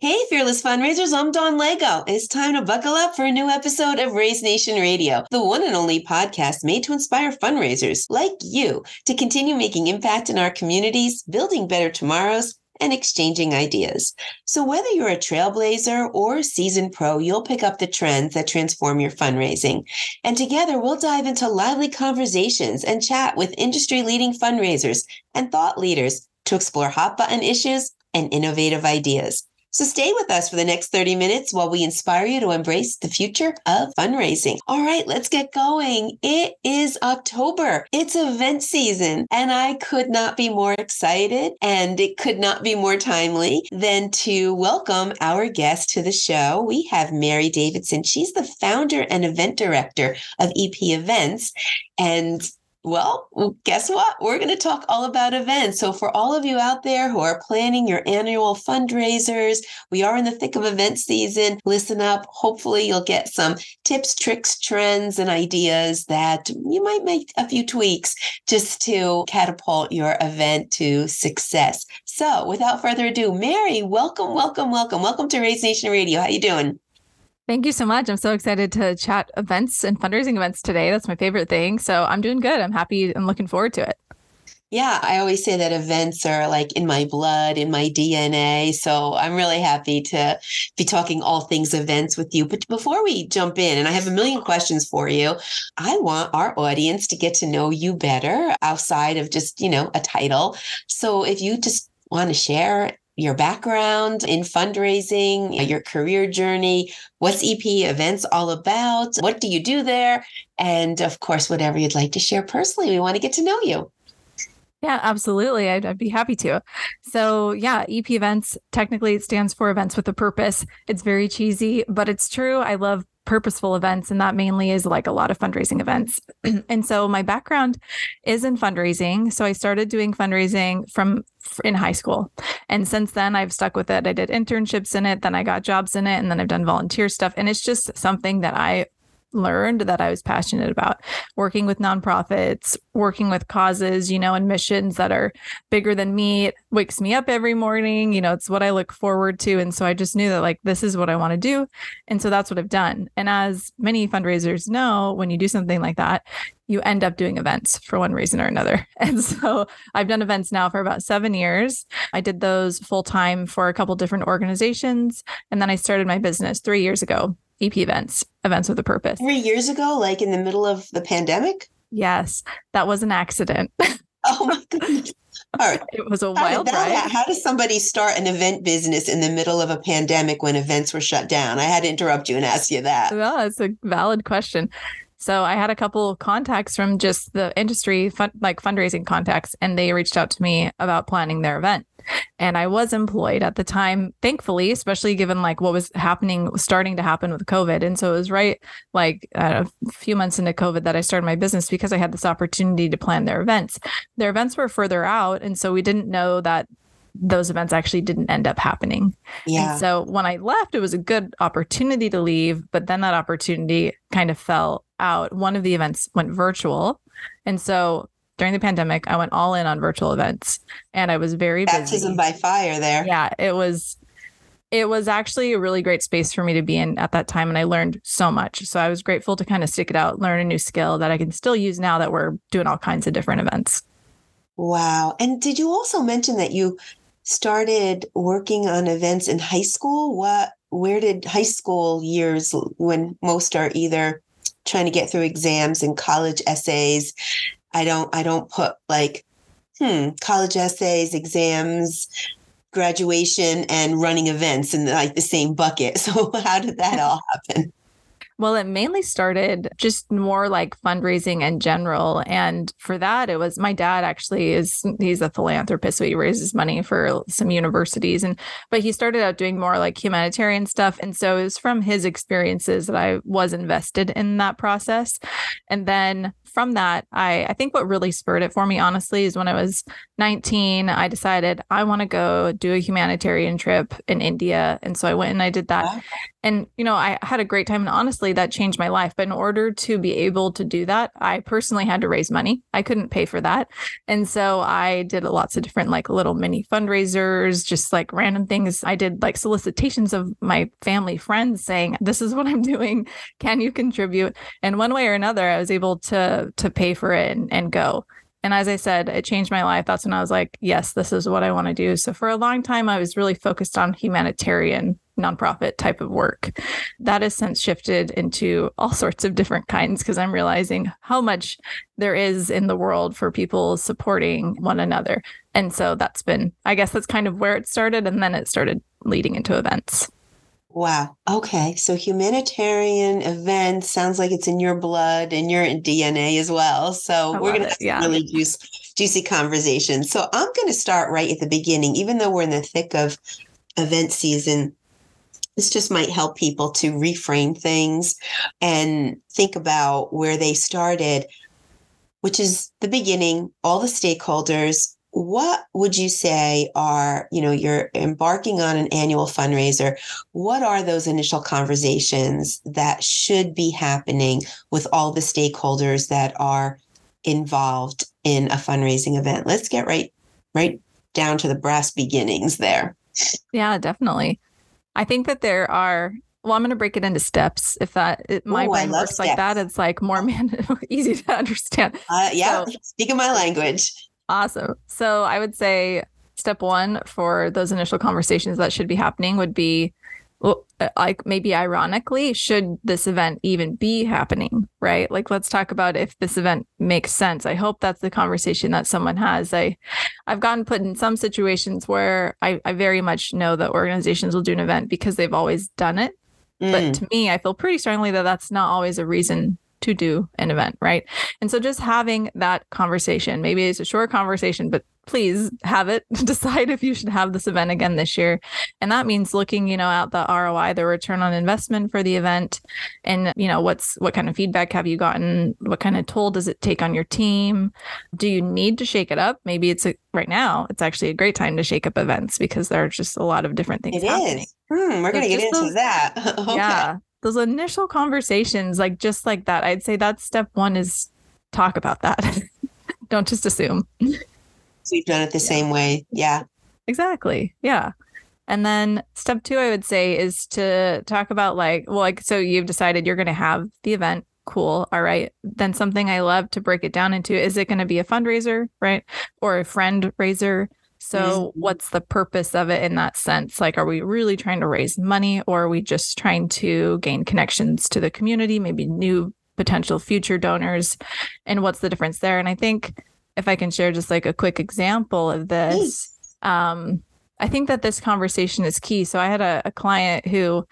Hey, fearless fundraisers, I'm Dawn Lego. It's time to buckle up for a new episode of Raise Nation Radio, the one and only podcast made to inspire fundraisers like you to continue making impact in our communities, building better tomorrows, and exchanging ideas. So, whether you're a trailblazer or seasoned pro, you'll pick up the trends that transform your fundraising. And together, we'll dive into lively conversations and chat with industry leading fundraisers and thought leaders to explore hot button issues and innovative ideas. So stay with us for the next 30 minutes while we inspire you to embrace the future of fundraising. All right, let's get going. It is October. It's event season, and I could not be more excited and it could not be more timely than to welcome our guest to the show. We have Mary Davidson. She's the founder and event director of EP Events. And well, guess what? We're going to talk all about events. So, for all of you out there who are planning your annual fundraisers, we are in the thick of event season. Listen up. Hopefully, you'll get some tips, tricks, trends, and ideas that you might make a few tweaks just to catapult your event to success. So, without further ado, Mary, welcome, welcome, welcome. Welcome to Raise Nation Radio. How you doing? Thank you so much. I'm so excited to chat events and fundraising events today. That's my favorite thing. So I'm doing good. I'm happy and looking forward to it. Yeah, I always say that events are like in my blood, in my DNA. So I'm really happy to be talking all things events with you. But before we jump in, and I have a million questions for you, I want our audience to get to know you better outside of just, you know, a title. So if you just want to share your background in fundraising, uh, your career journey, what's EP events all about? What do you do there? And of course, whatever you'd like to share personally, we want to get to know you. Yeah, absolutely. I'd, I'd, be happy to. So, yeah, EP events technically it stands for events with a purpose. It's very cheesy, but it's true. I love purposeful events and that mainly is like a lot of fundraising events. And so my background is in fundraising so i started doing fundraising from in high school. And since then i've stuck with it. I did internships in it then i got jobs in it and then i've done volunteer stuff and it's just something that i learned that I was passionate about working with nonprofits, working with causes, you know, and missions that are bigger than me. It wakes me up every morning. You know, it's what I look forward to. And so I just knew that like this is what I want to do. And so that's what I've done. And as many fundraisers know, when you do something like that, you end up doing events for one reason or another. And so I've done events now for about seven years. I did those full time for a couple different organizations. And then I started my business three years ago EP events, events with a purpose. Three years ago, like in the middle of the pandemic? Yes, that was an accident. oh my goodness. All right. It was a wild how ride. How does somebody start an event business in the middle of a pandemic when events were shut down? I had to interrupt you and ask you that. Well, it's a valid question. So I had a couple of contacts from just the industry, fun, like fundraising contacts, and they reached out to me about planning their event. And I was employed at the time, thankfully, especially given like what was happening, starting to happen with COVID. And so it was right like uh, a few months into COVID that I started my business because I had this opportunity to plan their events. Their events were further out. And so we didn't know that those events actually didn't end up happening. Yeah. And so when I left, it was a good opportunity to leave, but then that opportunity kind of fell out. One of the events went virtual. And so during the pandemic, I went all in on virtual events and I was very baptism busy. by fire there. Yeah, it was it was actually a really great space for me to be in at that time and I learned so much. So I was grateful to kind of stick it out, learn a new skill that I can still use now that we're doing all kinds of different events. Wow. And did you also mention that you started working on events in high school? What where did high school years when most are either trying to get through exams and college essays I don't I don't put like hmm college essays, exams, graduation and running events in like the same bucket. So how did that all happen? Well, it mainly started just more like fundraising in general. And for that, it was my dad actually is he's a philanthropist, so he raises money for some universities. And but he started out doing more like humanitarian stuff. And so it was from his experiences that I was invested in that process. And then from that, I, I think what really spurred it for me, honestly, is when I was 19, I decided I want to go do a humanitarian trip in India. And so I went and I did that. And, you know, I had a great time. And honestly, that changed my life. But in order to be able to do that, I personally had to raise money. I couldn't pay for that. And so I did lots of different, like little mini fundraisers, just like random things. I did like solicitations of my family, friends saying, This is what I'm doing. Can you contribute? And one way or another, I was able to to pay for it and, and go. And as I said, it changed my life. That's when I was like, yes, this is what I want to do. So for a long time, I was really focused on humanitarian nonprofit type of work. That has since shifted into all sorts of different kinds because I'm realizing how much there is in the world for people supporting one another. And so that's been, I guess that's kind of where it started. And then it started leading into events. Wow. Okay. So humanitarian events sounds like it's in your blood and your DNA as well. So I we're going to have yeah. really juice, juicy conversation. So I'm going to start right at the beginning, even though we're in the thick of event season. This just might help people to reframe things and think about where they started, which is the beginning, all the stakeholders, what would you say are you know you're embarking on an annual fundraiser what are those initial conversations that should be happening with all the stakeholders that are involved in a fundraising event let's get right right down to the brass beginnings there yeah definitely i think that there are well, I'm going to break it into steps. If that it, my Ooh, brain works steps. like that, it's like more man easy to understand. Uh, yeah, so, speak my language. Awesome. So I would say step one for those initial conversations that should be happening would be well, like maybe ironically, should this event even be happening? Right. Like, let's talk about if this event makes sense. I hope that's the conversation that someone has. I, I've gotten put in some situations where I, I very much know that organizations will do an event because they've always done it. Mm. But to me, I feel pretty strongly that that's not always a reason to do an event, right? And so just having that conversation, maybe it's a short conversation, but please have it. Decide if you should have this event again this year. And that means looking, you know, at the ROI, the return on investment for the event and, you know, what's what kind of feedback have you gotten? What kind of toll does it take on your team? Do you need to shake it up? Maybe it's a, right now, it's actually a great time to shake up events because there are just a lot of different things it happening. Is. Hmm, we're so going to get into those, that. okay. Yeah those initial conversations, like just like that, I'd say that's step one is talk about that. Don't just assume. We've done it the yeah. same way. Yeah. Exactly. Yeah. And then step two, I would say, is to talk about like, well, like, so you've decided you're going to have the event. Cool. All right. Then something I love to break it down into is it going to be a fundraiser, right? Or a friend raiser? So, mm-hmm. what's the purpose of it in that sense? Like, are we really trying to raise money or are we just trying to gain connections to the community, maybe new potential future donors? And what's the difference there? And I think if I can share just like a quick example of this, um, I think that this conversation is key. So I had a, a, client who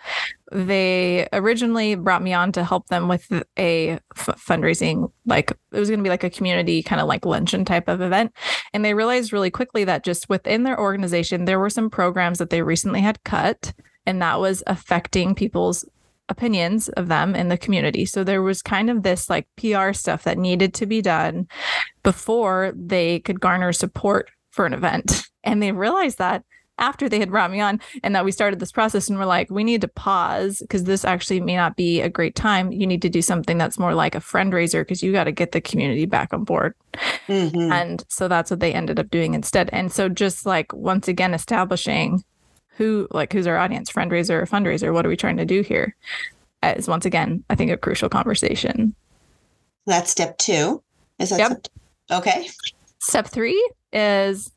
they originally brought me on to help them with a f- fundraising, like it was going to be like a community kind of like luncheon type of event. And they realized really quickly that just within their organization, there were some programs that they recently had cut, and that was affecting people's opinions of them in the community. So there was kind of this like PR stuff that needed to be done before they could garner support for an event. And they realized that after they had brought me on and that we started this process and we're like we need to pause because this actually may not be a great time. You need to do something that's more like a fundraiser because you got to get the community back on board. Mm-hmm. and so that's what they ended up doing instead. And so just like once again establishing who like who's our audience fundraiser or fundraiser what are we trying to do here is once again i think a crucial conversation. That's step two. Is that yep. step okay. Step three is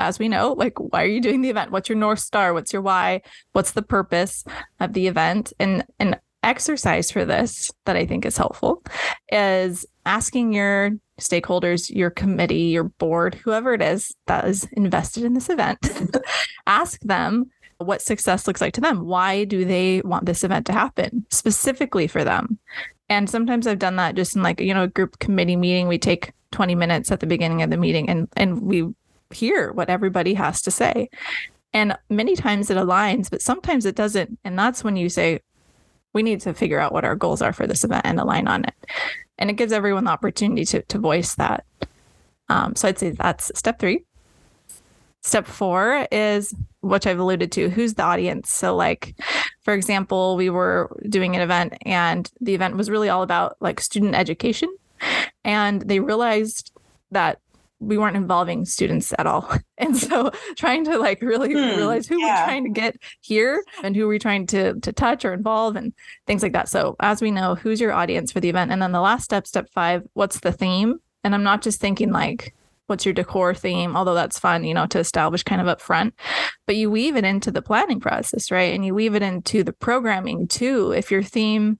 as we know, like, why are you doing the event? What's your North Star? What's your why? What's the purpose of the event? And an exercise for this that I think is helpful is asking your stakeholders, your committee, your board, whoever it is that is invested in this event, ask them what success looks like to them. Why do they want this event to happen specifically for them? And sometimes I've done that just in like, you know, a group committee meeting. We take 20 minutes at the beginning of the meeting and and we hear what everybody has to say. And many times it aligns, but sometimes it doesn't. And that's when you say, we need to figure out what our goals are for this event and align on it. And it gives everyone the opportunity to, to voice that. Um, so I'd say that's step three. Step four is which I've alluded to who's the audience. So, like, for example, we were doing an event and the event was really all about like student education. And they realized that we weren't involving students at all. And so trying to like really hmm, realize who yeah. we're trying to get here and who we're trying to to touch or involve and things like that. So as we know, who's your audience for the event? And then the last step, step five, what's the theme? And I'm not just thinking like what's your decor theme although that's fun you know to establish kind of up front but you weave it into the planning process right and you weave it into the programming too if your theme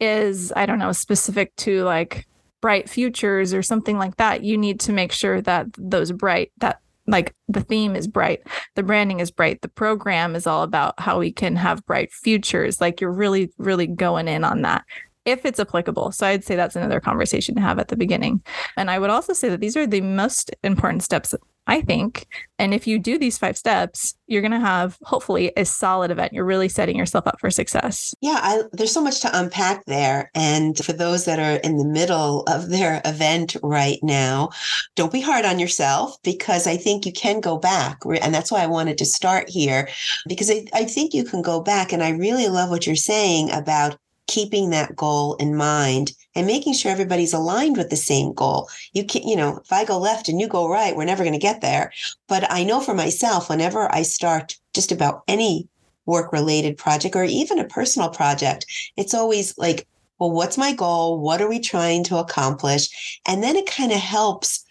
is i don't know specific to like bright futures or something like that, you need to make sure that those bright, that like the theme is bright, the branding is bright, the program is all about how we can have bright futures. Like you're really, really going in on that if it's applicable. So I'd say that's another conversation to have at the beginning. And I would also say that these are the most important steps I think. And if you do these five steps, you're going to have hopefully a solid event. You're really setting yourself up for success. Yeah, I, there's so much to unpack there. And for those that are in the middle of their event right now, don't be hard on yourself because I think you can go back. And that's why I wanted to start here because I, I think you can go back. And I really love what you're saying about keeping that goal in mind and making sure everybody's aligned with the same goal. You can, you know, if I go left and you go right, we're never going to get there. But I know for myself, whenever I start just about any work related project or even a personal project, it's always like, well, what's my goal? What are we trying to accomplish? And then it kind of helps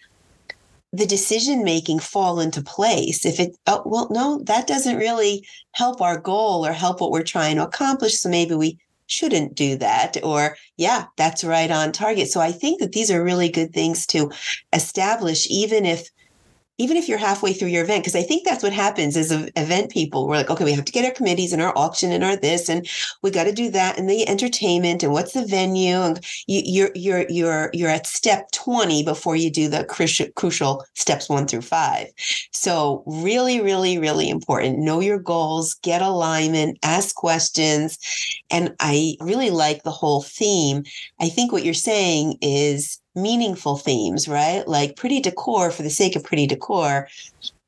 the decision making fall into place if it oh well no that doesn't really help our goal or help what we're trying to accomplish so maybe we shouldn't do that or yeah that's right on target. So i think that these are really good things to establish even if even if you're halfway through your event, because I think that's what happens as event people. We're like, okay, we have to get our committees and our auction and our this, and we got to do that, and the entertainment, and what's the venue, and you, you're you're you're you're at step twenty before you do the crucial crucial steps one through five. So really, really, really important. Know your goals, get alignment, ask questions, and I really like the whole theme. I think what you're saying is meaningful themes, right? Like pretty decor for the sake of pretty decor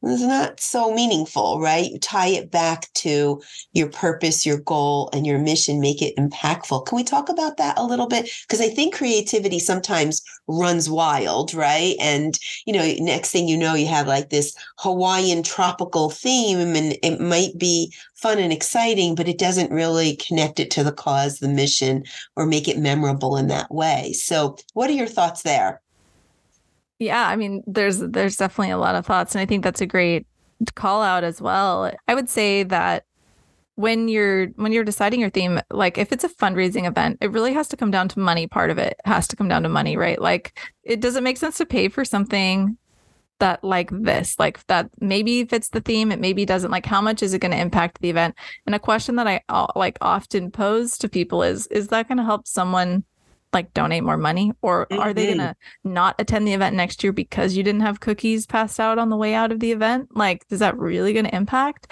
is not so meaningful, right? You tie it back to your purpose, your goal, and your mission, make it impactful. Can we talk about that a little bit? Because I think creativity sometimes runs wild, right? And, you know, next thing you know, you have like this Hawaiian tropical theme, and it might be fun and exciting, but it doesn't really connect it to the cause, the mission, or make it memorable in that way. So, what are your thoughts there? Yeah, I mean, there's there's definitely a lot of thoughts, and I think that's a great call out as well. I would say that when you're when you're deciding your theme like if it's a fundraising event it really has to come down to money. Part of it has to come down to money right? Like it doesn't make sense to pay for something that like this like that maybe fits the theme it maybe doesn't. Like how much is it going to impact the event? And a question that i like often pose to people is is that going to help someone like donate more money? Or mm-hmm. are they going to not attend the event next year because you didn't have cookies passed out on the way out of the event? Like is that really going to impact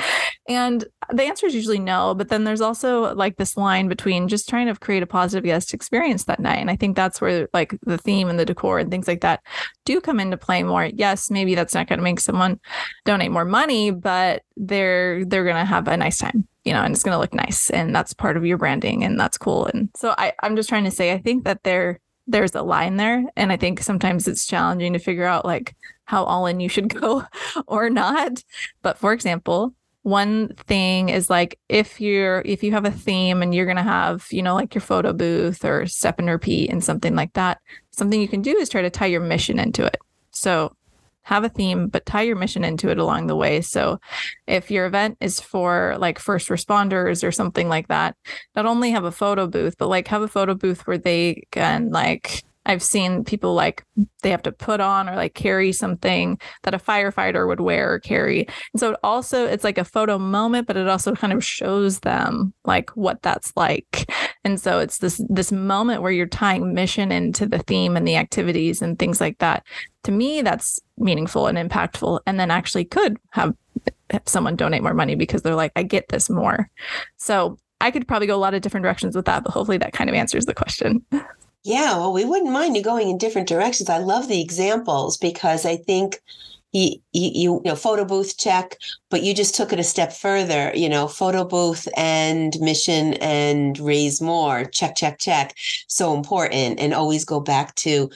and the answer is usually no but then there's also like this line between just trying to create a positive guest experience that night and i think that's where like the theme and the decor and things like that do come into play more yes maybe that's not going to make someone donate more money but they're they're going to have a nice time you know, and it's going to look nice. And that's part of your branding and that's cool. And so I, I'm just trying to say, I think that there, there's a line there. And I think sometimes it's challenging to figure out like how all in you should go or not. But for example, one thing is like if you're if you have a theme and you're going to have you know like your photo booth or step and repeat and something like that something you can do is try to tie your mission into it so have a theme, but tie your mission into it along the way. So if your event is for like first responders or something like that, not only have a photo booth, but like have a photo booth where they can like I've seen people like they have to put on or like carry something that a firefighter would wear or carry. And so it also it's like a photo moment, but it also kind of shows them like what that's like. And so it's this this moment where you're tying mission into the theme and the activities and things like that. To me, that's meaningful and impactful and then actually could have someone donate more money because they're like, I get this more. So I could probably go a lot of different directions with that, but hopefully that kind of answers the question. Yeah, well, we wouldn't mind you going in different directions. I love the examples because I think you, you, know photo booth check but you just took it a step further you know photo booth and mission and raise more check check check so important and always go back to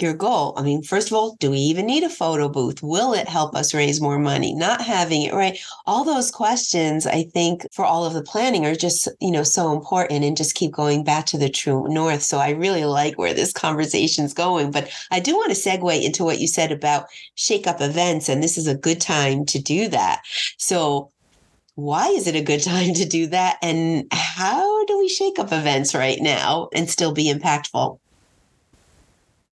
your goal. I mean, first of all, do we even need a photo booth? Will it help us raise more money? Not having it, right? All those questions, I think, for all of the planning are just, you know, so important and just keep going back to the true north. So I really like where this conversation's going. But I do want to segue into what you said about shake up events. And this is a good time to do that. So why is it a good time to do that? And how do we shake up events right now and still be impactful?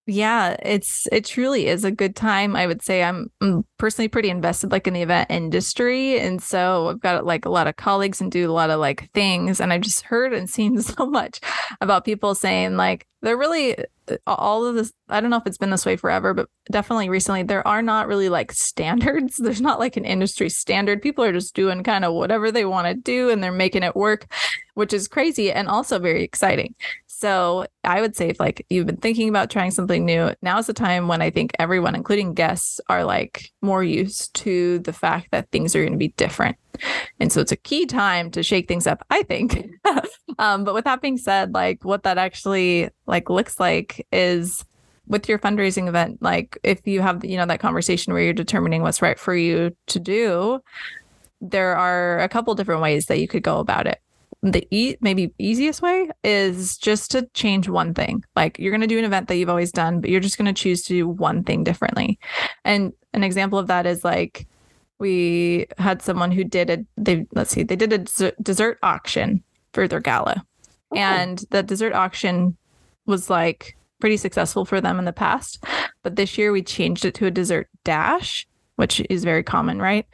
Yeah it's it truly is a good time i would say. I'm, I'm, personally pretty invested like in the event industry and so i've got like a lot of colleagues and do a lot of like things and i've just heard and seen so much about people saying like they're really uh, all of this i don't know if it's been this way forever but definitely recently there are not really like standards. There's not like an industry standard. People are just doing kind of whatever they want to do and they're making it work which is crazy and also very exciting so I would say if like you've been thinking about trying something new, now is the time when I think everyone, including guests, are like more used to the fact that things are going to be different. And so it's a key time to shake things up, I think. um, but with that being said, like what that actually like looks like is with your fundraising event, like if you have, you know, that conversation where you're determining what's right for you to do, there are a couple different ways that you could go about it the e- maybe easiest way is just to change one thing. Like you're going to do an event that you've always done, but you're just going to choose to do one thing differently. And an example of that is like we had someone who did a they let's see they did a dessert auction for their gala, oh. and the dessert auction was like pretty successful for them in the past, but this year we changed it to a dessert dash, which is very common, right?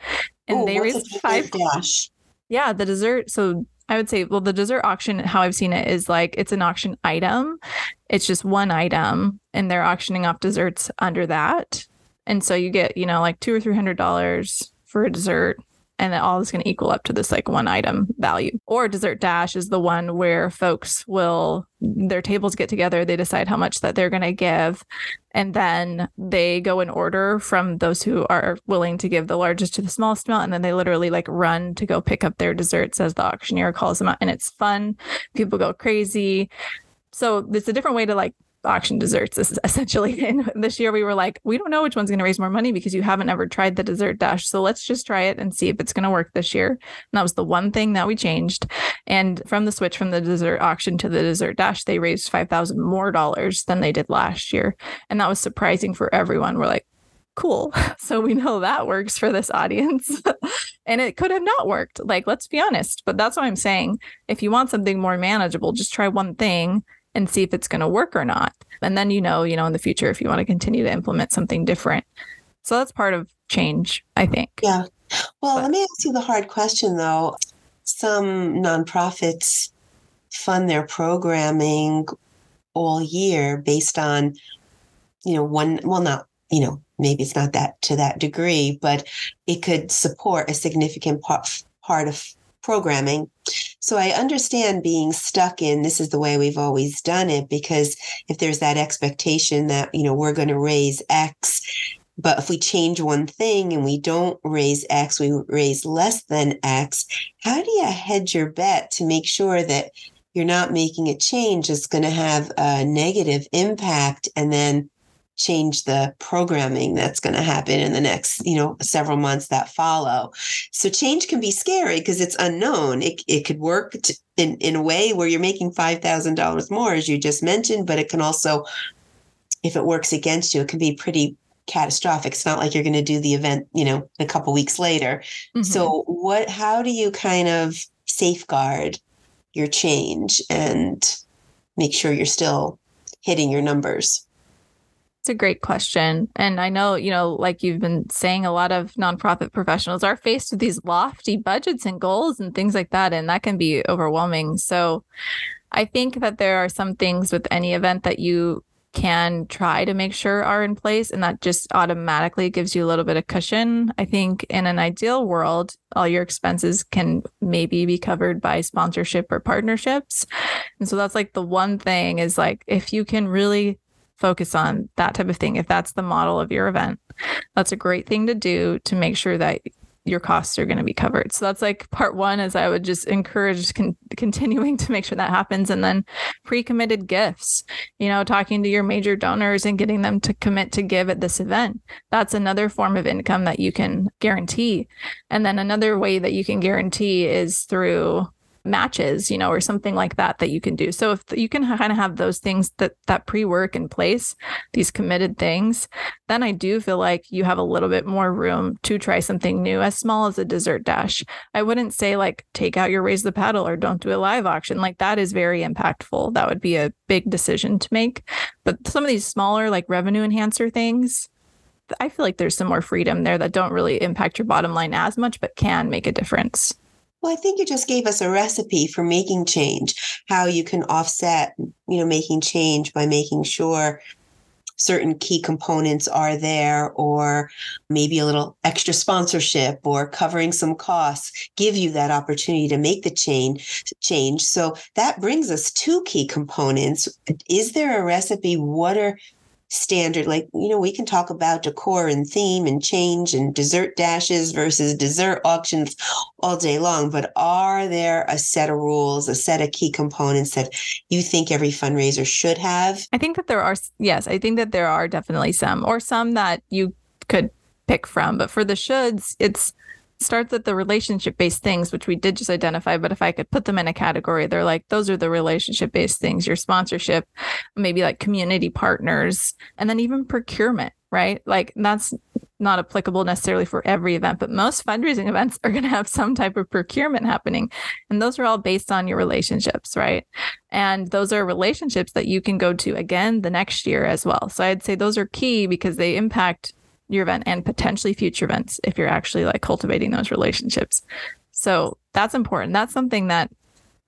And Ooh, they raised five dash. Yeah, the dessert. So I would say, well, the dessert auction, how I've seen it is like it's an auction item. It's just one item, and they're auctioning off desserts under that. And so you get, you know, like two or three hundred dollars for a dessert and all is going to equal up to this like one item value. Or dessert dash is the one where folks will their tables get together, they decide how much that they're going to give, and then they go in order from those who are willing to give the largest to the smallest amount, and then they literally like run to go pick up their desserts as the auctioneer calls them out, and it's fun. People go crazy. So it's a different way to like auction desserts is essentially. And this year we were like we don't know which one's going to raise more money because you haven't ever tried the dessert dash. So let's just try it and see if it's going to work this year. And that was the one thing that we changed. And from the switch from the dessert auction to the dessert dash they raised 5000 more dollars than they did last year. And that was surprising for everyone. We're like cool. So we know that works for this audience. And it could have not worked. Like let's be honest. But that's what i'm saying if you want something more manageable just try one thing and see if it's going to work or not. And then you know, you know, in the future if you want to continue to implement something different. So that's part of change, I think. Yeah. Well, but. let me ask you the hard question though. Some nonprofits fund their programming all year based on, you know, one, well, not, you know, maybe it's not that to that degree, but it could support a significant part, part of programming. So I understand being stuck in this is the way we've always done it because if there's that expectation that, you know, we're going to raise X, but if we change one thing and we don't raise X, we raise less than X, how do you hedge your bet to make sure that you're not making a change that's going to have a negative impact and then change the programming that's going to happen in the next you know several months that follow. So change can be scary because it's unknown. It, it could work to, in, in a way where you're making $5000 more as you just mentioned but it can also if it works against you it can be pretty catastrophic. It's not like you're going to do the event you know a couple weeks later. Mm-hmm. so what how do you kind of safeguard your change and make sure you're still hitting your numbers it's a great question. And I know, you know, like you've been saying, a lot of nonprofit professionals are faced with these lofty budgets and goals and things like that. And that can be overwhelming. So I think that there are some things with any event that you can try to make sure are in place and that just automatically gives you a little bit of cushion. I think in an ideal world, all your expenses can maybe be covered by sponsorship or partnerships. And so that's like the one thing is like if you can really focus on that type of thing, if that's the model of your event, that's a great thing to do to make sure that your costs are going to be covered. So that's like part one is I would just encourage con- continuing to make sure that happens. And then pre-committed gifts, you know, talking to your major donors and getting them to commit to give at this event. That's another form of income that you can guarantee. And then another way that you can guarantee is through matches, you know, or something like that that you can do. So if you can kind of have those things that that pre-work in place, these committed things, then I do feel like you have a little bit more room to try something new as small as a dessert dash. I wouldn't say like take out your raise the paddle or don't do a live auction. Like that is very impactful. That would be a big decision to make. But some of these smaller like revenue enhancer things, I feel like there's some more freedom there that don't really impact your bottom line as much, but can make a difference. Well, I think you just gave us a recipe for making change, how you can offset, you know, making change by making sure certain key components are there or maybe a little extra sponsorship or covering some costs give you that opportunity to make the change change. So that brings us to key components. Is there a recipe? What are standard like you know we can talk about decor and theme and change and dessert dashes versus dessert auctions all day long but are there a set of rules a set of key components that you think every fundraiser should have? I think that there are yes i think that there are definitely some or some that you could pick from but for the shoulds it's starts at the relationship based things, which we did just identify. But if I could put them in a category, they're like, those are the relationship based things, your sponsorship, maybe like community partners, and then even procurement, right? Like that's not applicable necessarily for every event, but most fundraising events are going to have some type of procurement happening. And those are all based on your relationships, right? And those are relationships that you can go to again the next year as well. So I'd say those are key because they impact your event and potentially future events if you're actually like cultivating those relationships. So that's important. That's something that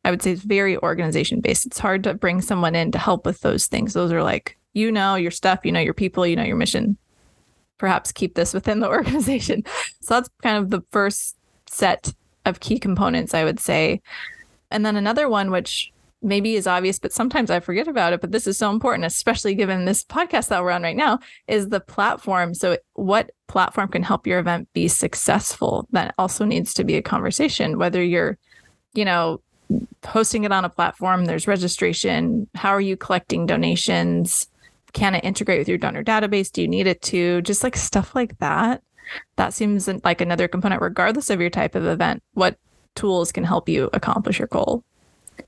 I would say is very organization based. It's hard to bring someone in to help with those things. Those are like, you know, your stuff, you know, your people, you know, your mission. Perhaps keep this within the organization. So that's kind of the first set of key components, I would say. And then another one, which maybe is obvious, but sometimes I forget about it. But this is so important, especially given this podcast that we're on right now, is the platform. So, what platform can help your event be successful? That also needs to be a conversation, whether you're, you know, hosting it on a platform, there's registration. How are you collecting donations? Can it integrate with your donor database? Do you need it to? Just like stuff like that. That seems like another component, regardless of your type of event. What tools can help you accomplish your goal?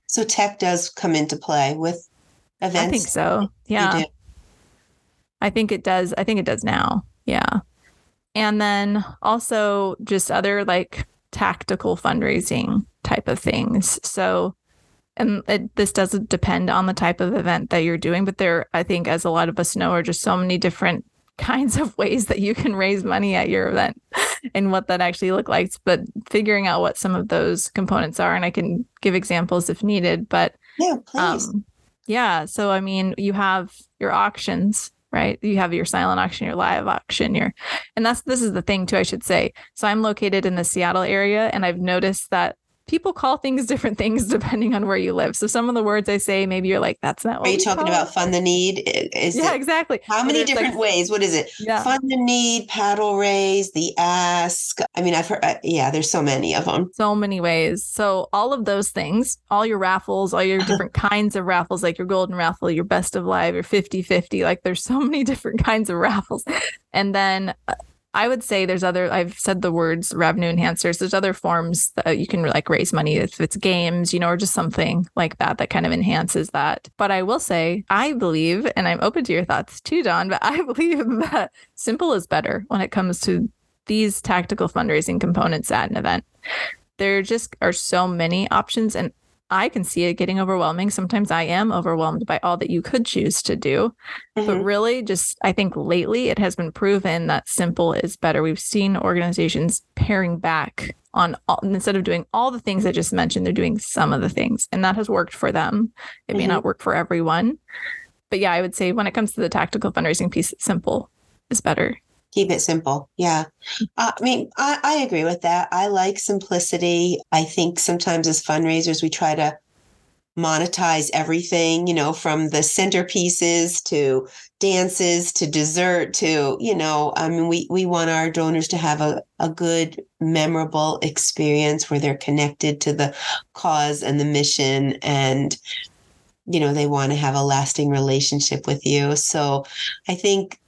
So tech does come into play with events. I think so. Yeah. I think it does. I think it does now. Yeah. And then also just other like tactical fundraising type of things. So, and it, this doesn't depend on the type of event that you're doing, but there, I think, as a lot of us know, are just so many different kinds of ways that you can raise money at your event and what that actually look like but figuring out what some of those components are and i can give examples if needed but yeah please. um, yeah so i mean you have your auctions right? You have your silent auction your live auction your and that's this is the thing too i should say. So i'm located in the seattle area and i've noticed that people call things different things depending on where you live. So some of the words I say, maybe you're like, that's not what Are you talking about fund the need? Is yeah, it, exactly. How many different like, ways? What is it? Yeah. Fund the need, paddle raise, the ask. I mean, I've heard, uh, yeah, there's so many of them. So many ways. So all of those things, all your raffles, all your different kinds of raffles, like your golden raffle, your best of live, your 50 50, like there's so many different kinds of raffles. And then uh, I would say there's other, I've said the words revenue enhancers. There's other forms that you can like raise money if it's games, you know, or just something like that that kind of enhances that. But I will say, I believe, and I'm open to your thoughts too, Dawn, but I believe that simple is better when it comes to these tactical fundraising components at an event. There just are so many options. And I can see it getting overwhelming. Sometimes I am overwhelmed by all that you could choose to do. Mm-hmm. But really, just I think lately it has been proven that simple is better. We've seen organizations paring back on all, instead of doing all the things I just mentioned, they're doing some of the things, and that has worked for them. It mm-hmm. may not work for everyone. but yeah, I would say when it comes to the tactical fundraising piece, simple is better. Keep it simple. Yeah. I mean, I, I agree with that. I like simplicity. I think sometimes as fundraisers, we try to monetize everything, you know, from the centerpieces to dances to dessert to, you know, I mean, we, we want our donors to have a, a good, memorable experience where they're connected to the cause and the mission and, you know, they want to have a lasting relationship with you. So I think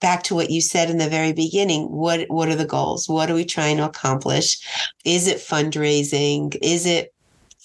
back to what you said in the very beginning what what are the goals what are we trying to accomplish is it fundraising is it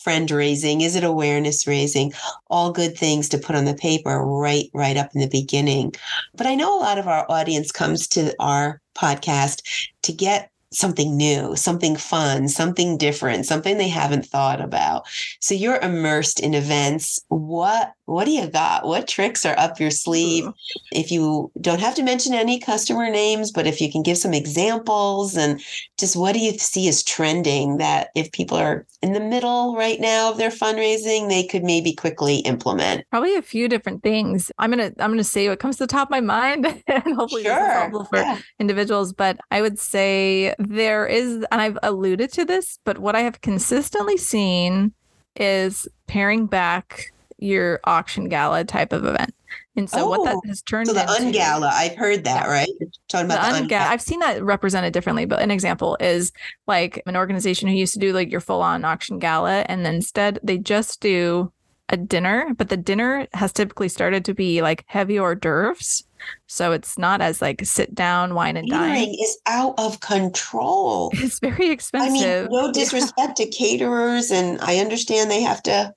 friend raising? Is it awareness raising? All good things to put on the paper right, right up in the beginning. But I know a lot of our audience comes to our podcast to get something new, something fun, something different, something they haven't thought about. So you're immersed in events. What what do you got? What tricks are up your sleeve? If you don't have to mention any customer names, but if you can give some examples and just what do you see as trending that if people are in the middle right now of their fundraising, they could maybe quickly implement? Probably a few different things. I'm gonna I'm gonna say what comes to the top of my mind and hopefully sure. this is helpful for yeah. individuals. But I would say there is, and I've alluded to this, but what I have consistently seen is paring back your auction gala type of event. And so oh, what that oh, has turned so the into, ungala, I've heard that, right? talking about the, the ungala. I've seen that represented differently, but an example is like an organization who used to do like your full on auction gala, and then instead they just do a dinner, but the dinner has typically started to be like heavy hors d'oeuvres. So it's not as like sit down, wine and dine. Catering is out of control. It's very expensive. I mean, no disrespect to caterers, and I understand they have to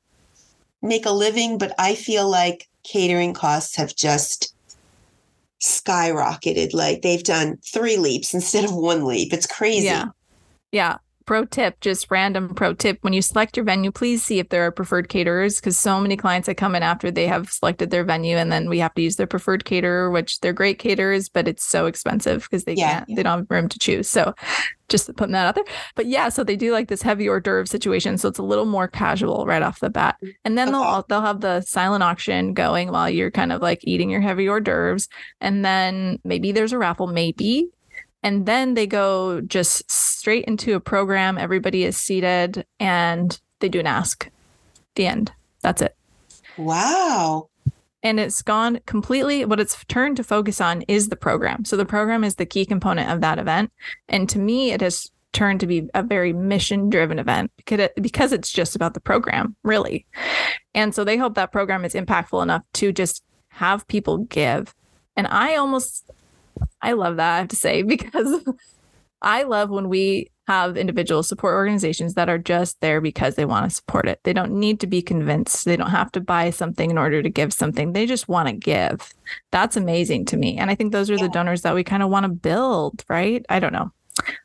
make a living, but I feel like catering costs have just skyrocketed. Like they've done three leaps instead of one leap. It's crazy. Yeah. Yeah pro tip, just random pro tip when you select your venue, please see if there are preferred caterers because so many clients that come in after they have selected their venue and then we have to use their preferred caterer, which they're great caterers, but it's so expensive because they yeah. can't, they don't have room to choose. So just putting that out there. But yeah, so they do like this heavy hors d'oeuvre situation. So it's a little more casual right off the bat. And then okay. they'll they'll have the silent auction going while you're kind of like eating your heavy hors d'oeuvres. And then maybe there's a raffle, maybe and then they go just straight into a program. Everybody is seated and they do an ask. The end. That's it. Wow. And it's gone completely. What it's turned to focus on is the program. So the program is the key component of that event. And to me, it has turned to be a very mission driven event because, it, because it's just about the program, really. And so they hope that program is impactful enough to just have people give. And I almost I love that, I have to say, because I love when we have individual support organizations that are just there because they want to support it. They don't need to be convinced. They don't have to buy something in order to give something. They just want to give. That's amazing to me. And I think those are yeah. the donors that we kind of want to build, right? I don't know.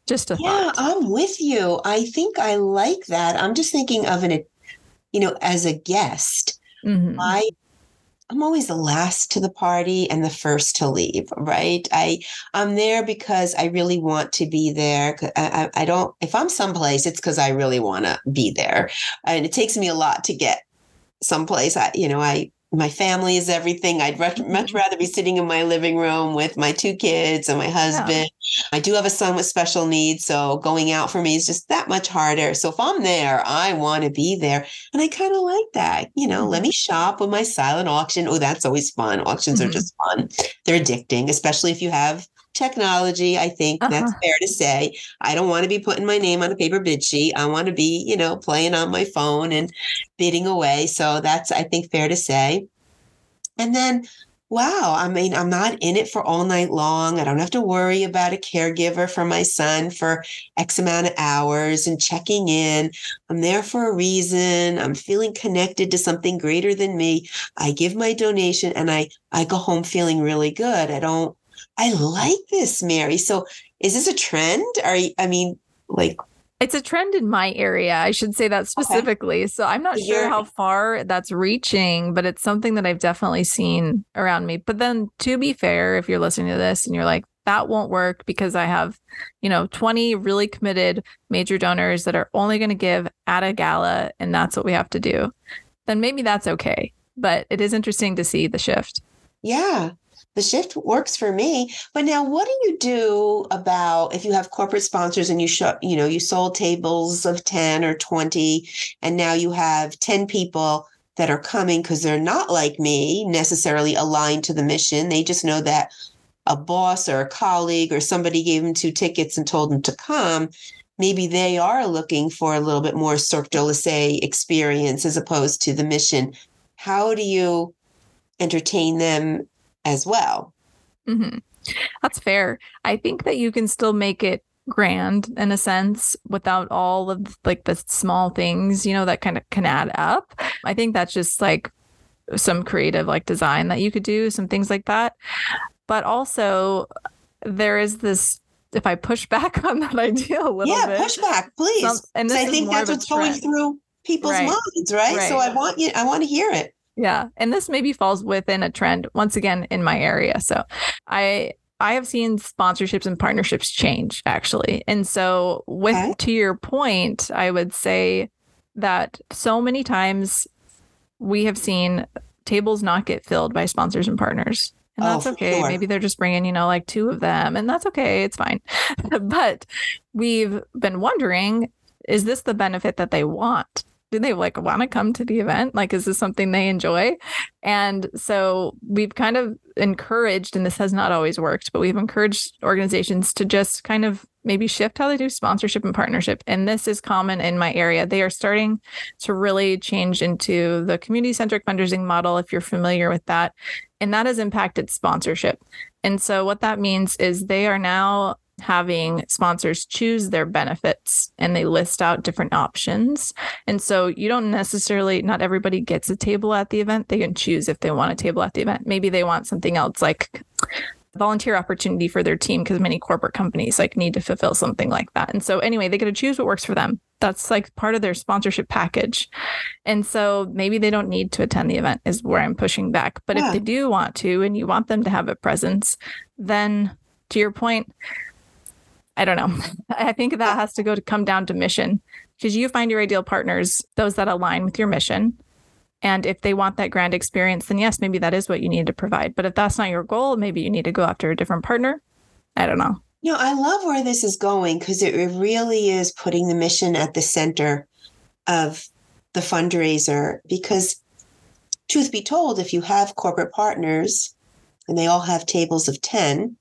Just a Yeah, thought. I'm with you. I think I like that. I'm just thinking of an you know, as a guest. Mm-hmm. I I'm always the last to the party and the first to leave, right? I I'm there because I really want to be there. I, I, I don't. If I'm someplace, it's because I really want to be there, and it takes me a lot to get someplace. I you know I my family is everything. I'd much mm-hmm. rather be sitting in my living room with my two kids and my husband. Yeah. I do have a son with special needs, so going out for me is just that much harder. So if I'm there, I want to be there. And I kind of like that. You know, mm-hmm. let me shop with my silent auction. Oh, that's always fun. Auctions mm-hmm. are just fun. They're addicting, especially if you have technology. I think uh-huh. that's fair to say. I don't want to be putting my name on a paper bid sheet. I want to be, you know, playing on my phone and bidding away. So that's, I think, fair to say. And then, wow, I mean, I'm not in it for all night long. I don't have to worry about a caregiver for my son for X amount of hours and checking in. I'm there for a reason. I'm feeling connected to something greater than me. I give my donation and I, I go home feeling really good. I don't I like this, Mary. So is this a trend? Are you, I mean, like it's a trend in my area. I should say that specifically. Okay. So I'm not sure how far that's reaching, but it's something that I've definitely seen around me. But then to be fair, if you're listening to this and you're like, that won't work because I have, you know, 20 really committed major donors that are only going to give at a gala and that's what we have to do, then maybe that's okay but it is interesting to see the shift. Yeah the shift works for me. But now, what do you do about if you have corporate sponsors and you show, you know, you sold tables of 10 or 20, and now you have 10 people that are coming because they're not like me, necessarily aligned to the mission. They just know that a boss or a colleague or somebody gave them two tickets and told them to come. Maybe they are looking for a little bit more Cirque du Soleil experience as opposed to the mission. How do you entertain them as well. Mm-hmm. That's fair. I think that you can still make it grand in a sense without all of like the small things, you know, that kind of can add up. I think that's just like some creative like design that you could do, some things like that. But also there is this if I push back on that idea a little yeah, bit. push back, please. Some, and I think that's what's going through people's right. minds, right? right? So I want you I want to hear it. Yeah. And this maybe falls within a trend once again in my area. So I I have seen sponsorships and partnerships change actually. And so with okay. to your point, I would say that so many times we have seen tables not get filled by sponsors and partners. And oh, that's oh, okay. Sure. Maybe they're just bringing, you know, like two of them, and that's okay. It's fine. but we've been wondering is this the benefit that they want? Do they like want to come to the event? Like, is this something they enjoy? And so we've kind of encouraged, and this has not always worked, but we've encouraged organizations to just kind of maybe shift how they do sponsorship and partnership. And this is common in my area. They are starting to really change into the community centric fundraising model, if you're familiar with that. And that has impacted sponsorship. And so what that means is they are now having sponsors choose their benefits and they list out different options. And so you don't necessarily, not everybody gets a table at the event. They can choose if they want a table at the event. Maybe they want something else like volunteer opportunity for their team because many corporate companies like need to fulfill something like that. And so anyway, they get to choose what works for them. That's like part of their sponsorship package. And so maybe they don't need to attend the event is where I'm pushing back. But yeah. if they do want to and you want them to have a presence, then to your point, I don't know. I think that has to go to come down to mission because you find your ideal partners, those that align with your mission. And if they want that grand experience, then yes, maybe that is what you need to provide. But if that's not your goal, maybe you need to go after a different partner. I don't know. No, I love where this is going because it really is putting the mission at the center of the fundraiser. Because, truth be told, if you have corporate partners and they all have tables of 10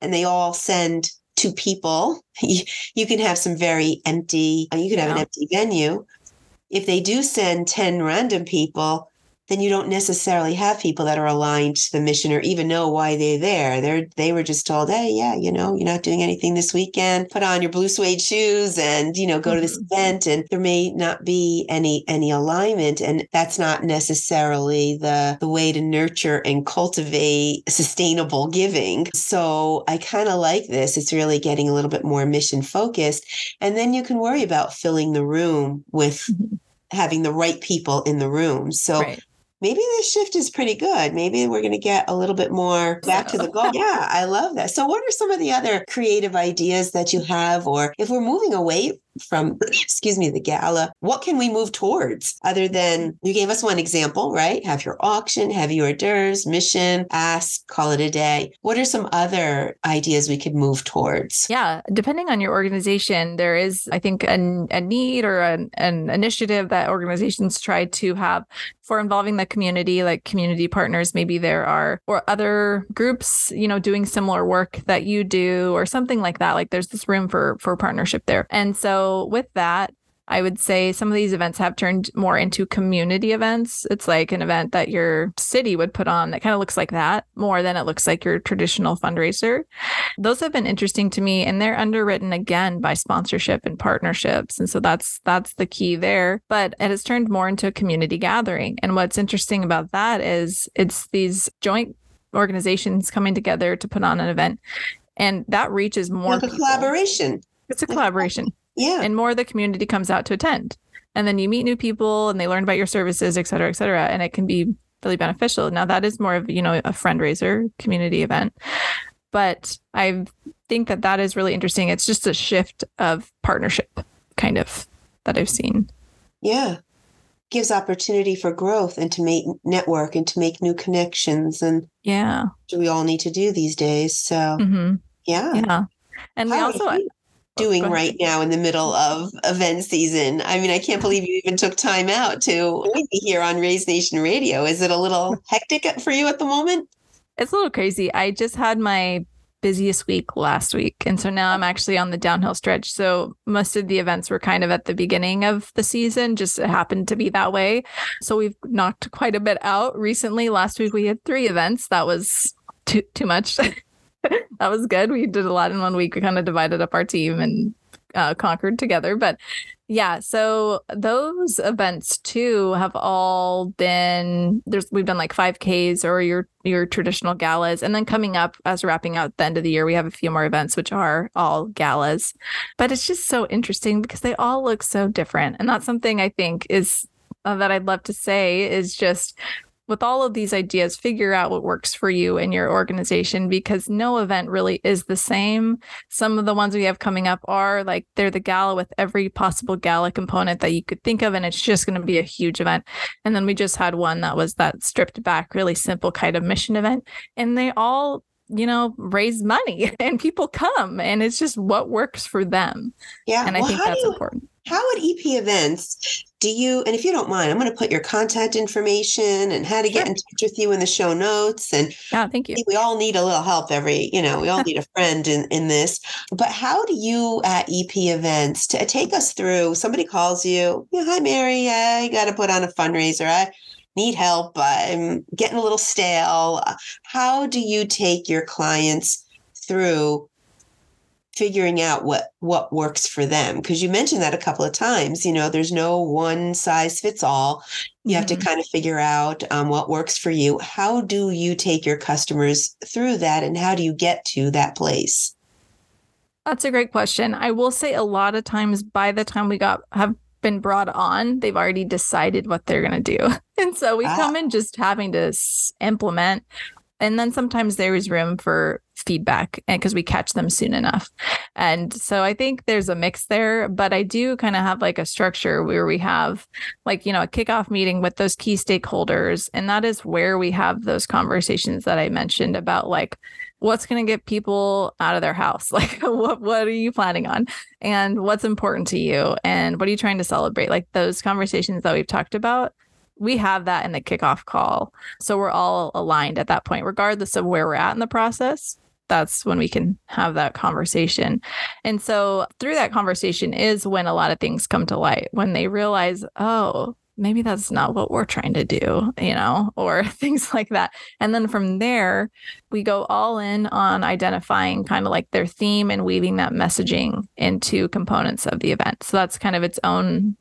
and they all send to people. You, can have some very empty, you could have yeah. an empty venue. If they do send 10 random people, then you don't necessarily have people that are aligned to the mission or even know why they're there. They're they were just told, hey, yeah, you know, you're not doing anything this weekend. Put on your blue suede shoes and you know go to this mm-hmm. event. And there may not be any any alignment, and that's not necessarily the the way to nurture and cultivate sustainable giving. So I kind of like this. It's really getting a little bit more mission focused, and then you can worry about filling the room with. Mm-hmm having the right people in the room. So right maybe this shift is pretty good. Maybe we're going to get a little bit more back to the goal. Yeah, I love that. So, what are some of the other creative ideas that you have? Or if we're moving away from, excuse me, the gala, what can we move towards other than you gave us one example, right? Have your auction, have your hors d'oeuvres, mission, ask, call it a day. What are some other ideas we could move towards? Yeah, depending on your organization, there is, I think, a, a need or an, an initiative that organizations try to have for involving the community, like community partners. Maybe there are, or other groups, you know, doing similar work that you do, or something like that. Like there's this room for for partnership there. And so with that, I would say some of these events have turned more into community events. It's like an event that your city would put on that kind of looks like that more than it looks like your traditional fundraiser. Those have been interesting to me and they're underwritten again by sponsorship and partnerships. And so that's that's the key there. But it has turned more into a community gathering. And what's interesting about that is it's these joint organizations coming together to put on an event. And that reaches more like a collaboration. It's a collaboration. Yeah. And more of the community comes out to attend. And then you meet new people and they learn about your services, et cetera, et cetera. And it can be really beneficial. Now that is more of, you know, a fundraiser community event. But I think that that is really interesting. It's just a shift of partnership kind of that I've seen. Yeah. gives opportunity for growth and to make network and to make new connections and yeah we all need to do these days so mm-hmm. yeah yeah and How we also doing right now in the middle of event season i mean i can't believe you even took time out to be here on raise nation radio is it a little hectic for you at the moment it's a little crazy i just had my busiest week last week. And so now I'm actually on the downhill stretch. So most of the events were kind of at the beginning of the season, just it happened to be that way. So we've knocked quite a bit out recently. Last week we had three events. That was too too much. that was good. We did a lot in one week. We kind of divided up our team and uh, conquered together. But yeah, so those events too have all been there's we've done like 5Ks or your your traditional galas and then coming up as wrapping out the end of the year we have a few more events which are all galas. But it's just so interesting because they all look so different and that's something I think is uh, that I'd love to say is just with all of these ideas, figure out what works for you and your organization because no event really is the same. Some of the ones we have coming up are like they're the gala with every possible gala component that you could think of, and it's just going to be a huge event. And then we just had one that was that stripped back, really simple kind of mission event, and they all you know raise money and people come and it's just what works for them yeah and i well, think that's you, important how would ep events do you and if you don't mind i'm going to put your contact information and how to get sure. in touch with you in the show notes and yeah thank you. we all need a little help every you know we all need a friend in in this. But how do you at ep events to take us through somebody calls you yeah, hi mary i got to put on a fundraiser i need help i'm getting a little stale. How do you take your clients through figuring out what what works for them because you mentioned that a couple of times you know there's no one size fits all. You have mm-hmm. to kind of figure out um, what works for you. How do you take your customers through that and how do you get to that place? That's a great question. I will say a lot of times by the time we got have been brought on they've already decided what they're going to do. And so we ah. come in just having to implement and then sometimes there is room for feedback and because we catch them soon enough. And so i think there's a mix there but i do kind of have like a structure where we have like you know a kickoff meeting with those key stakeholders and that is where we have those conversations that i mentioned about like what's going to get people out of their house? Like what what are you planning on? And what's important to you? And what are you trying to celebrate? Like those conversations that we've talked about we have that in the kickoff call. So we're all aligned at that point, regardless of where we're at in the process. That's when we can have that conversation. And so through that conversation is when a lot of things come to light, when they realize, oh, maybe that's not what we're trying to do, you know, or things like that. And then from there, we go all in on identifying kind of like their theme and weaving that messaging into components of the event. So that's kind of its own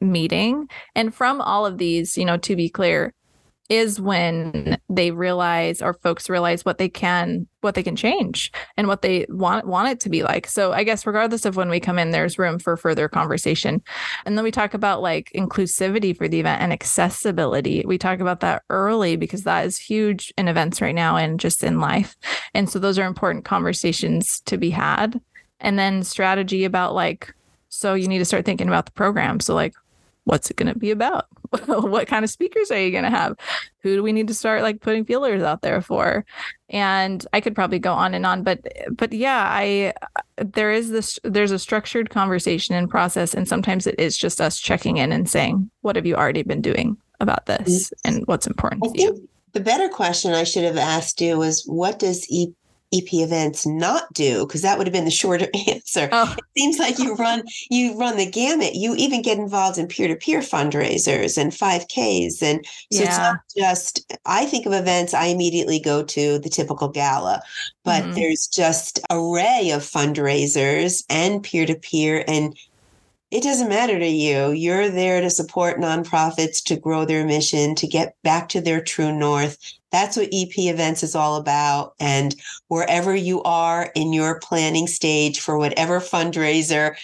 meeting. And from all of these, you know, to be clear, is when they realize or folks realize what they can what they can change and what they want want it to be like. So i guess regardless of when we come in there's room for further conversation. And then we talk about like inclusivity for the event and accessibility. We talk about that early because that is huge in events right now and just in life. And so those are important conversations to be had. And then strategy about like so you need to start thinking about the program so like what's it going to be about? what kind of speakers are you going to have? Who do we need to start like putting feelers out there for? And I could probably go on and on, but but yeah, I there is this there's a structured conversation and process, and sometimes it is just us checking in and saying, what have you already been doing about this, and what's important I to you? The better question I should have asked you was, what does E EP events not do? Because that would have been the shorter answer. Oh. It seems like you run you run the gamut. You even get involved in peer to peer fundraisers and 5Ks, and so yeah. it's not just. I think of events. I immediately go to the typical gala, but mm-hmm. there's just array of fundraisers and peer to peer and it doesn't matter to you. You're there to support nonprofits to grow their mission, to get back to their true north. That's what EP events is all about. And wherever you are in your planning stage for whatever fundraiser,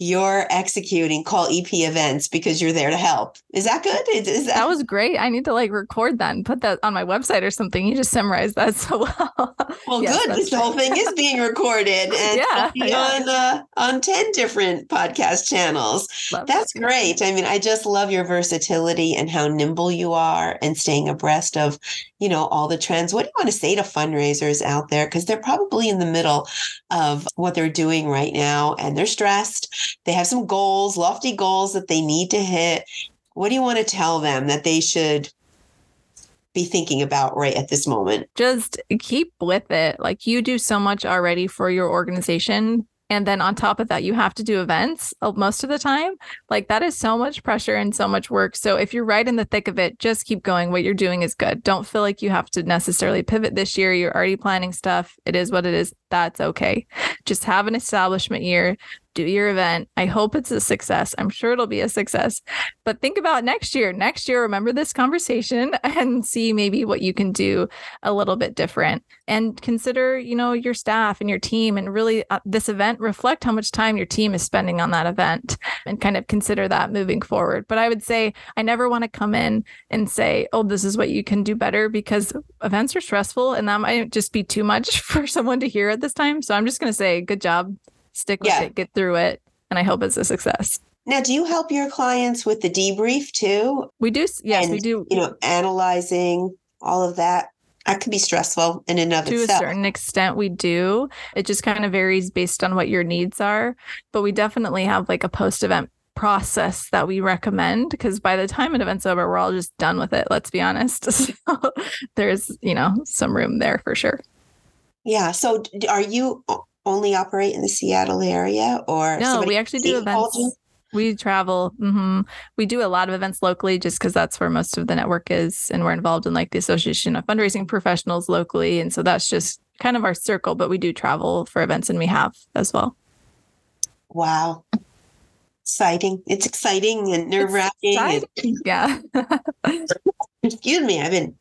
you're executing call EP events because you're there to help. Is that good? Is, is that-, that was great. I need to like record that and put that on my website or something. You just summarized that so well. Well, yes, good. This whole thing is being recorded and yeah, yeah. on uh, on 10 different podcast channels. Love That's that. great. I mean, I just love your versatility and how nimble you are and staying abreast of, you know, all the trends. What do you want to say to fundraisers out there? Because they're probably in the middle of what they're doing right now and they're stressed. They have some goals, lofty goals that they need to hit. What do you want to tell them that they should be thinking about right at this moment? Just keep with it. Like you do so much already for your organization. And then on top of that, you have to do events uh, most of the time. Like that is so much pressure and so much work. So if you're right in the thick of it, just keep going. What you're doing is good. Don't feel like you have to necessarily pivot this year. You're already planning stuff. It is what it is. That's okay. Just have an establishment year do your event. I hope it's a success. I'm sure it'll be a success. But think about next year. Next year, remember this conversation and see maybe what you can do a little bit different. And consider, you know, your staff and your team and really uh, this event reflect how much time your team is spending on that event and kind of consider that moving forward. But I would say I never want to come in and say, "Oh, this is what you can do better" because events are stressful and that might just be too much for someone to hear at this time. So I'm just going to say, "Good job stick with yeah. it, get through it, and I hope it's a success. Now, do you help your clients with the debrief too? We do. Yes, and, we do. You know, analyzing all of that. That can be stressful in and of to itself. a certain extent, we do. It just kind of varies based on what your needs are. But we definitely have like a post event process that we recommend because by the time an event's over, we're all just done with it. Let's be honest. So there's, you know, some room there for sure. Yeah. So are you only operate in the Seattle area or no we actually do events. We travel mm-hmm. we do a lot of events locally just because that's where most of the network is and we're involved in like the association of fundraising professionals locally and so that's just kind of our circle but we do travel for events and we have as well. Wow. Exciting. It's exciting and nerve-wracking yeah. Excuse me i've been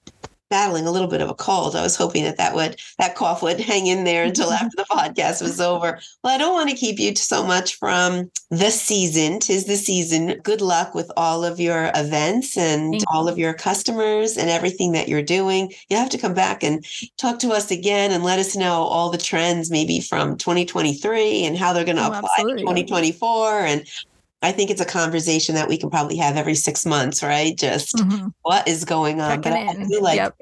battling a little bit of a cold. I was hoping that that would that cough would hang in there until after the podcast was over. Well, I don't want to keep you so much from the season. Tis the season. Good luck with all of your events and all of your customers and everything that you're doing. You have to come back and talk to us again and let us know all the trends, maybe from 2023 and how they're going to oh, apply absolutely. to 2024 and I think it's a conversation that we can probably have every six months, right? Just mm-hmm. what is going on. Checking but in. like yep.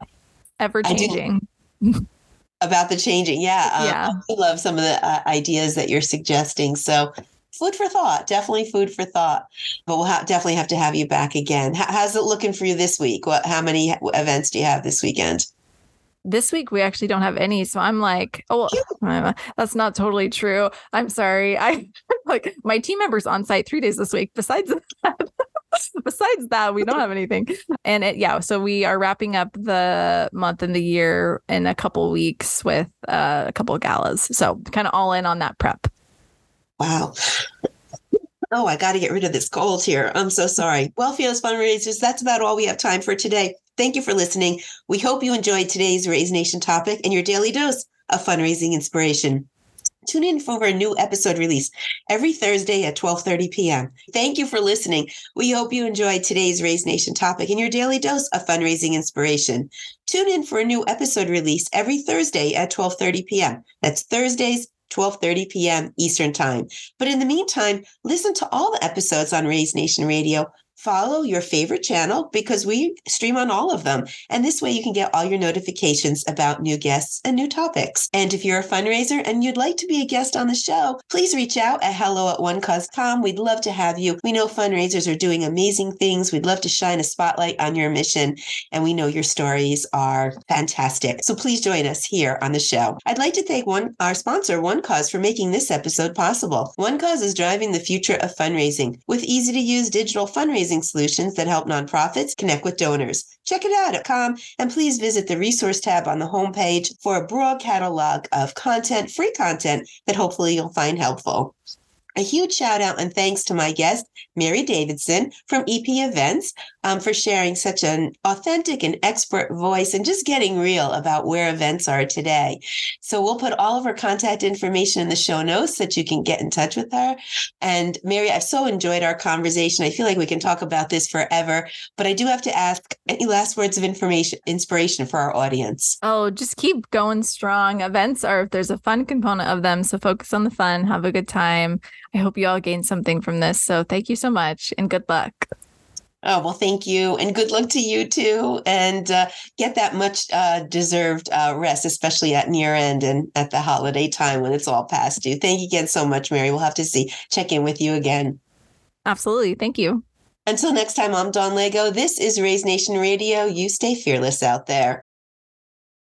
ever changing. about the changing. Yeah. Um, yeah. I love some of the uh, ideas that you're suggesting. So food for thought, definitely food for thought, but we'll ha- definitely have to have you back again. H- how's it looking for you this week? What, how many events do you have this weekend? This week we actually don't have any so i'm like oh that's not totally true. I'm sorry. I like my team members on site three days this week. Besides that besides that we don't have anything. And it yeah so we are wrapping up the month and the year in a couple weeks with uh, a couple of galas. So kind of all in on that prep. Wow. Oh, I got to get rid of this cold here. I'm so sorry. Well, Fearless Fundraisers, that's about all we have time for today. Thank you for listening. We hope you enjoyed today's Raise Nation topic and your daily dose of fundraising inspiration. Tune in for a new episode release every Thursday at 12:30 p.m. Thank you for listening. We hope you enjoyed today's Raise Nation topic and your daily dose of fundraising inspiration. Tune in for a new episode release every Thursday at 12:30 p.m. That's Thursdays 12:30 p.m. Eastern Time. But in the meantime, listen to all the episodes on Raise Nation Radio follow your favorite channel because we stream on all of them. And this way you can get all your notifications about new guests and new topics. And if you're a fundraiser and you'd like to be a guest on the show, please reach out at hello at onecause.com. We'd love to have you. We know fundraisers are doing amazing things. We'd love to shine a spotlight on your mission. And we know your stories are fantastic. So please join us here on the show. I'd like to thank one our sponsor, One Cause, for making this episode possible. One Cause is driving the future of fundraising with easy to use digital fundraising fundraising solutions that help nonprofits connect with donors. Check it out at com and please visit the resource tab on the homepage for a broad catalog of content, free content that hopefully you'll find helpful. A huge shout out and thanks to my guest, Mary Davidson from EP Events, um, for sharing such an authentic and expert voice and just getting real about where events are today. So we'll put all of her contact information in the show notes so that you can get in touch with her. And Mary, I've so enjoyed our conversation. I feel like we can talk about this forever, but I do have to ask any last words of information, inspiration for our audience. Oh, just keep going strong. Events are, if there's a fun component of them. So focus on the fun, have a good time. I hope you all gain something from this. So thank you so much and good luck. Oh, well, thank you. And good luck to you too. And uh, get that much uh, deserved uh, rest, especially at near end and at the holiday time when it's all past due. Thank you again so much, Mary. We'll have to see, check in with you again. Absolutely. Thank you. Until next time, I'm Dawn Lego. This is Raise Nation Radio. You stay fearless out there.